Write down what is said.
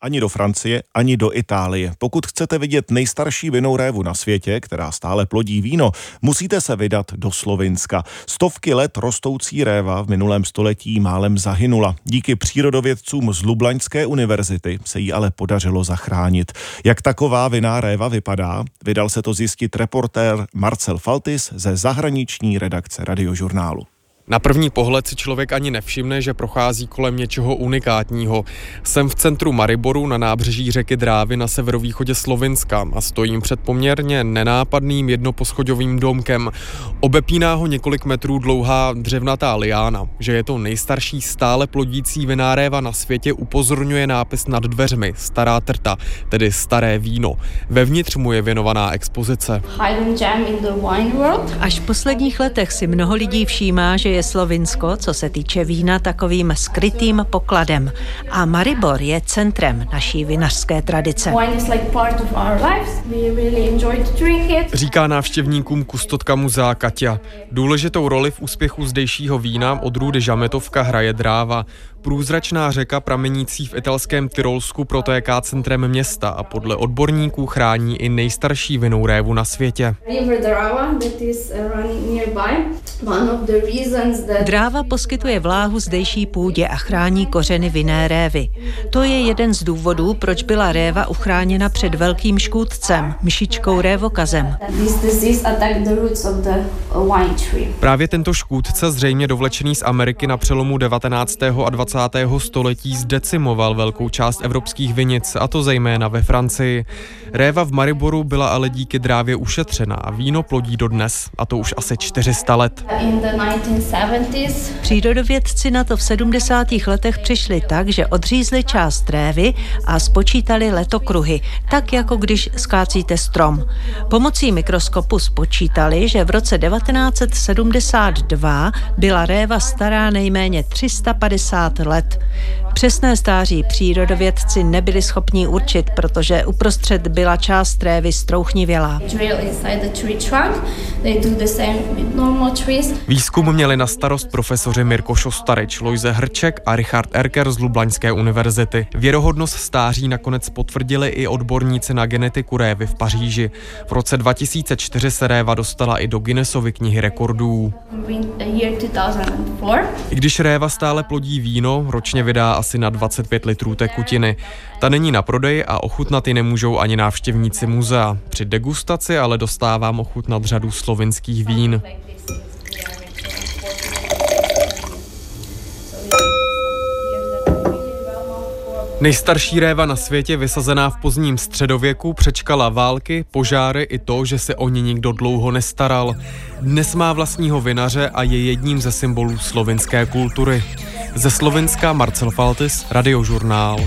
ani do Francie, ani do Itálie. Pokud chcete vidět nejstarší vinou révu na světě, která stále plodí víno, musíte se vydat do Slovinska. Stovky let rostoucí réva v minulém století málem zahynula. Díky přírodovědcům z Lublaňské univerzity se jí ale podařilo zachránit. Jak taková viná réva vypadá, vydal se to zjistit reportér Marcel Faltis ze zahraniční redakce radiožurnálu. Na první pohled si člověk ani nevšimne, že prochází kolem něčeho unikátního. Jsem v centru Mariboru na nábřeží řeky Drávy na severovýchodě Slovenska a stojím před poměrně nenápadným jednoposchodovým domkem. Obepíná ho několik metrů dlouhá dřevnatá liána. Že je to nejstarší stále plodící vináréva na světě upozorňuje nápis nad dveřmi Stará trta, tedy Staré víno. Vevnitř mu je věnovaná expozice. Až v posledních letech si mnoho lidí všímá, že je je Slovinsko, co se týče vína, takovým skrytým pokladem. A Maribor je centrem naší vinařské tradice. Říká návštěvníkům kustotka muzea Katia. Důležitou roli v úspěchu zdejšího vína odrůdy Žametovka hraje dráva. Průzračná řeka pramenící v italském Tyrolsku protéká centrem města a podle odborníků chrání i nejstarší vinou révu na světě. Dráva poskytuje vláhu zdejší půdě a chrání kořeny vinné révy. To je jeden z důvodů, proč byla réva uchráněna před velkým škůdcem, myšičkou révokazem. Právě tento škůdce, zřejmě dovlečený z Ameriky na přelomu 19. a 20. století, zdecimoval velkou část evropských vinic, a to zejména ve Francii. Réva v Mariboru byla ale díky drávě ušetřena a víno plodí dodnes, a to už asi 400 let. Přírodovědci na to v 70. letech přišli tak, že odřízli část révy a spočítali letokruhy, tak jako když skácíte strom. Pomocí mikroskopu spočítali, že v roce 1972 byla réva stará nejméně 350 let. Přesné stáří přírodovědci nebyli schopni určit, protože uprostřed byla část révy strouchnivělá. Výzkum měli na starost profesoři Mirko Šostarič, Lojze Hrček a Richard Erker z Lublaňské univerzity. Věrohodnost stáří nakonec potvrdili i odborníci na genetiku révy v Paříži. V roce 2004 se réva dostala i do Guinnessovy knihy rekordů. I když réva stále plodí víno, ročně vydá asi na 25 litrů tekutiny. Ta není na prodej a ochutnat ji nemůžou ani návštěvníci muzea. Při degustaci ale dostávám ochutnat řadu slovinských vín. Nejstarší réva na světě, vysazená v pozdním středověku, přečkala války, požáry i to, že se o ní nikdo dlouho nestaral. Dnes má vlastního vinaře a je jedním ze symbolů slovinské kultury. Ze Slovenska Marcel Faltis, Radiožurnál.